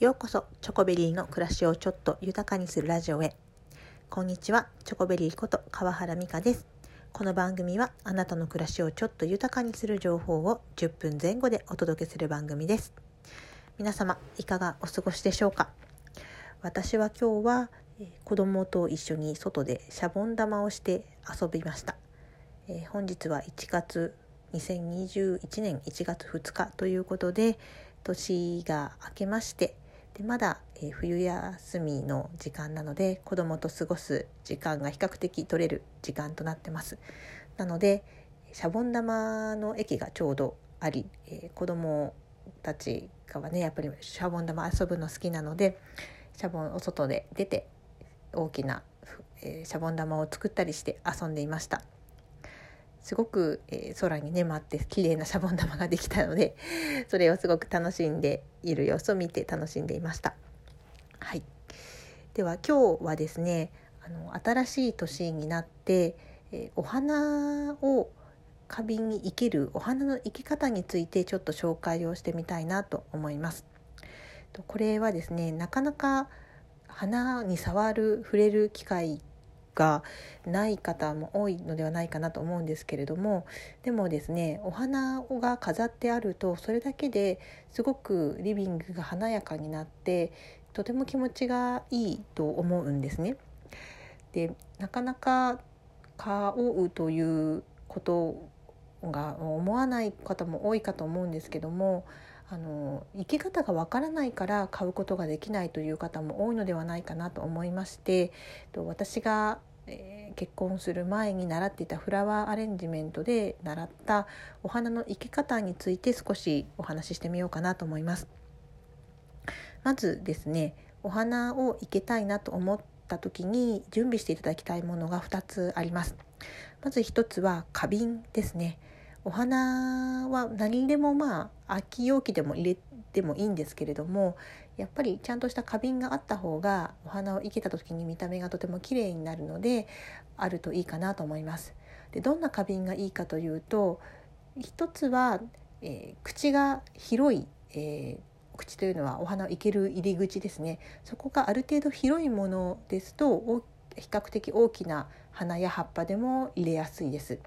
ようこそチョコベリーの暮らしをちょっと豊かにするラジオへ。こんにちはチョコベリーこと川原美香です。この番組はあなたの暮らしをちょっと豊かにする情報を10分前後でお届けする番組です。皆様いかがお過ごしでしょうか？私は今日は子供と一緒に外でシャボン玉をして遊びました、本日は1月2021年1月2日ということで年が明けましてでまだ、えー、冬休みの時間なので子供と過ごす時間が比較的取れる時間となってます。なのでシャボン玉の駅がちょうどあり、えー、子供たちがねやっぱりシャボン玉遊ぶの好きなのでシャボンお外で出て大きな、えー、シャボン玉を作ったりして遊んでいました。すごく、えー、空にね舞って綺麗なシャボン玉ができたので それをすごく楽しんでいる様子を見て楽しんでいました。はい、では今日はですねあの新しい年になって、えー、お花を花瓶に生けるお花の生け方についてちょっと紹介をしてみたいなと思います。これはですねなかなか花に触る触れる機会がない方も多いのではないかなと思うんですけれどもでもですねお花が飾ってあるとそれだけですごくリビングが華やかになってとても気持ちがいいと思うんですね。でなかなか買おうということが思わない方も多いかと思うんですけどもあの生き方がわからないから買うことができないという方も多いのではないかなと思いまして私が、結婚する前に習っていたフラワーアレンジメントで習ったお花の生け方について少しお話ししてみようかなと思います。まずですねお花を生けたいなと思った時に準備していただきたいものが2つあります。まず1つは花瓶ですね。お花は何でもまあ空き容器でも入れてもいいんですけれどもやっぱりちゃんとした花瓶があった方がお花を生けた時に見た目がとても綺麗になるのであるといいかなと思います。でどんな花瓶がいいかというと一つは、えー、口が広い、えー、口というのはお花を生ける入り口ですねそこがある程度広いものですと比較的大きな花や葉っぱでも入れやすいです。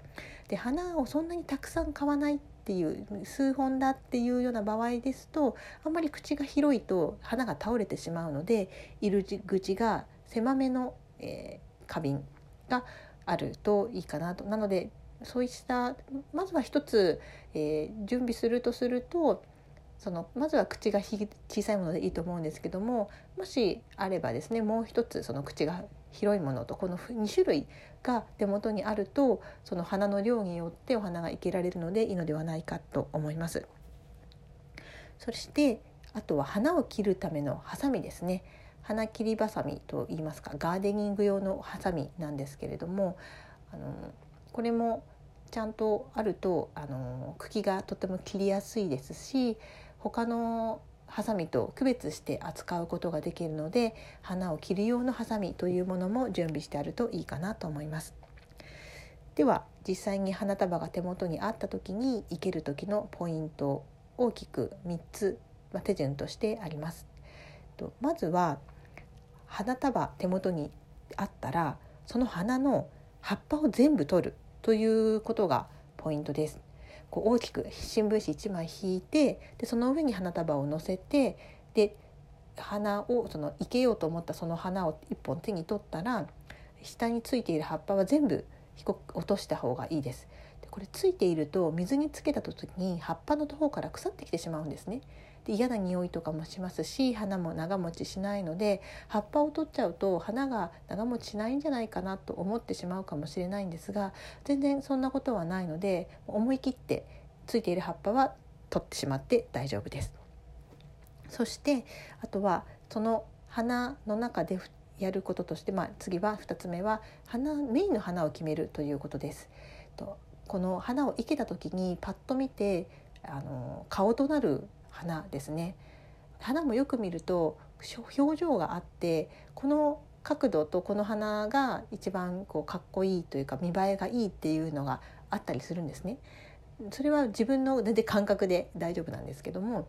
で花をそんなにたくさん買わないっていう数本だっていうような場合ですとあんまり口が広いと花が倒れてしまうので入り口が狭めの、えー、花瓶があるといいかなと。なのでそうしたまずは一つ、えー、準備するとするとそのまずは口が小さいものでいいと思うんですけどももしあればですねもう一つその口が広いものとこの2種類が手元にあるとその花の量によってお花が生けられるのでいいのではないかと思います。そしてあとは花を切るためのハサミですね花切りばさみと言いますかガーデニング用のハサミなんですけれどもあのこれもちゃんとあるとあの茎がとても切りやすいですし他のハサミと区別して扱うことができるので花を切る用のハサミというものも準備してあるといいかなと思います。では実際に花束が手元にあった時に生ける時のポイント大きく3つ、まあ、手順としてあります。とまずは花束手元にあったらその花の葉っぱを全部取るということがポイントです。こう大きく新聞紙1枚引いてでその上に花束を乗せてで花をその生けようと思ったその花を1本手に取ったら下についている葉っぱは全部落とした方がいいです。でこれついていると水につけた時に葉っぱの方から腐ってきてしまうんですね。で嫌な匂いとかもしますし花も長持ちしないので葉っぱを取っちゃうと花が長持ちしないんじゃないかなと思ってしまうかもしれないんですが全然そんなことはないので思い切ってついている葉っぱは取ってしまって大丈夫です。そしてあとはその花の中でやることとして、まあ、次は2つ目は花メインの花を決めるということです。とこの花を生けた時にパッと見てあの顔となる花ですね花もよく見ると表情があってこの角度とこの花が一番こうかっこいいというか見栄えがいいっていうのがあったりするんですね。それは自分の全然感覚で大丈夫なんですけども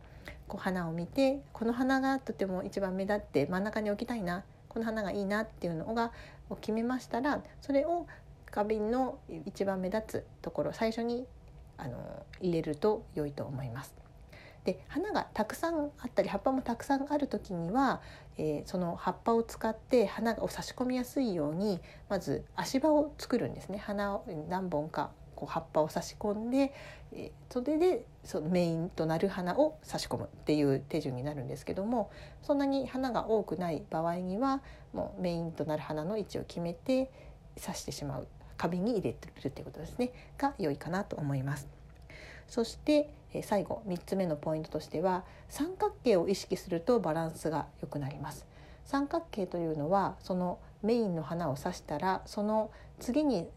こう花を見てこの花がとても一番目立って真ん中に置きたいなこの花がいいなっていうのが決めましたらそれを花瓶の一番目立つところ最初にあの入れると良いと思います。で花がたくさんあったり葉っぱもたくさんある時には、えー、その葉っぱを使って花を差し込みやすいようにまず足場を作るんですね花を何本かこう葉っぱを差し込んで、えー、それでそのメインとなる花を差し込むっていう手順になるんですけどもそんなに花が多くない場合にはもうメインとなる花の位置を決めて刺してしまう花瓶に入れてるっていうことですね。が良いかなと思います。そして最後3つ目のポイントとしては三角形を意識するとバランスが良くなります。三角形というのはそのメインの花を刺したらその次に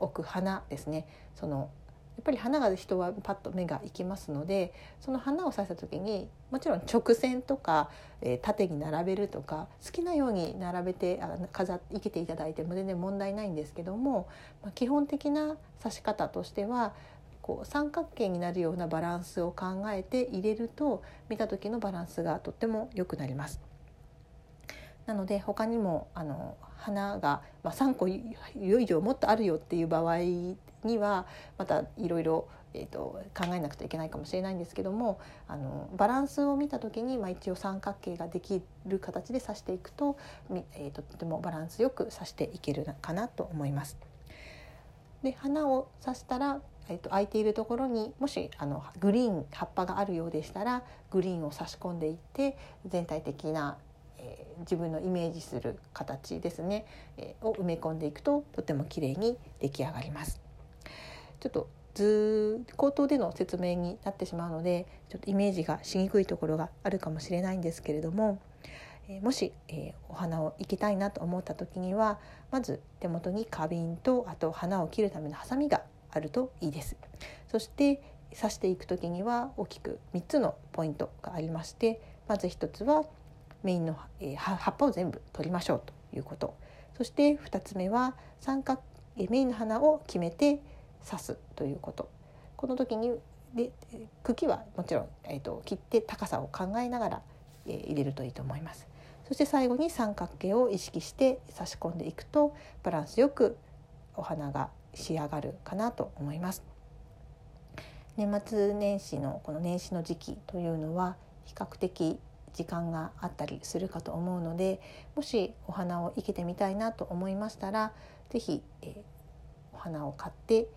置く花ですね。そのやっぱり花が人はパッと目がいきますのでその花を刺した時にもちろん直線とか、えー、縦に並べるとか好きなように並べてあ飾って生けていただいても全然問題ないんですけども、まあ、基本的な刺し方としてはこう三角形になるようなバランスを考えて入れると見た時のバランスがとっても良くなります。なので他にもあの花が、まあ、3個以上もっとあるよっていう場合にはまたいろいろえーと、考えなくてはいけないかもしれないんですけどもあのバランスを見た時に、まあ、一応三角形ができる形で刺していくと,、えーと、とてもバランスよく刺していけるかなと思います。で花を刺したらえー、と空いているところにもしあのグリーン葉っぱがあるようでしたらグリーンを差し込んでいって全体的な、えー、自分のイメージする形ですね、えー、を埋め込んでいくととても綺麗に出来上がります。ちょっと図口頭での説明になってしまうのでちょっとイメージがしにくいところがあるかもしれないんですけれども、え、もし、えー、お花を生けたいなと思った時にはまず手元に花瓶とあと花を切るためのハサミがあるといいです。そして刺していく時には大きく3つのポイントがありましてまず1つはメインの、えー、葉っぱを全部取りましょうということそして2つ目は三角メインの花を決めて刺すということこの時にで茎はもちろん、えーと、切って高さを考えながら、えー、入れるといいと思います。そして最後に三角形を意識して差し込んでいくとバランスよくお花が仕上がるかなと思います。年末年始のこの年始の時期というのは比較的時間があったりするかと思うのでもしお花を生けてみたいなと思いましたら是非、えー、お花を買って、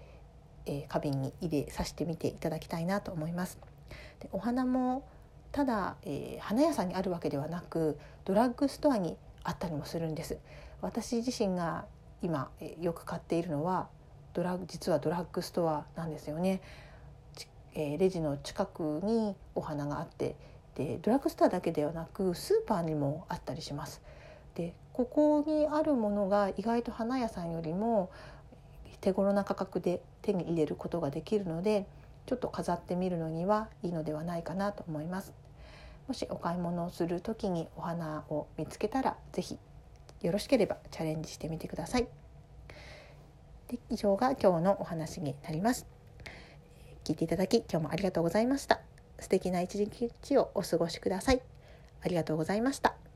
えー、花瓶に入れさしてみていただきたいなと思います。でお花もただ、えー、花屋さんにあるわけではなくドラッグストアにあったりもするんです。私自身が今、えー、よく買っているのはドラ実はドラッグストアなんですよね。えー、レジの近くにお花があってでドラッグストアだけではなくスーパーにもあったりします。でここにあるものが意外と花屋さんよりも手頃な価格で手に入れることができるのでちょっと飾ってみるのにはいいのではないかなと思います。もしお買い物をする時にお花を見つけたら是非よろしければチャレンジしてみてください。で以上が今日のお話になります。聞いていただき今日もありがとうございました。素敵な一日をお過ごしください。ありがとうございました。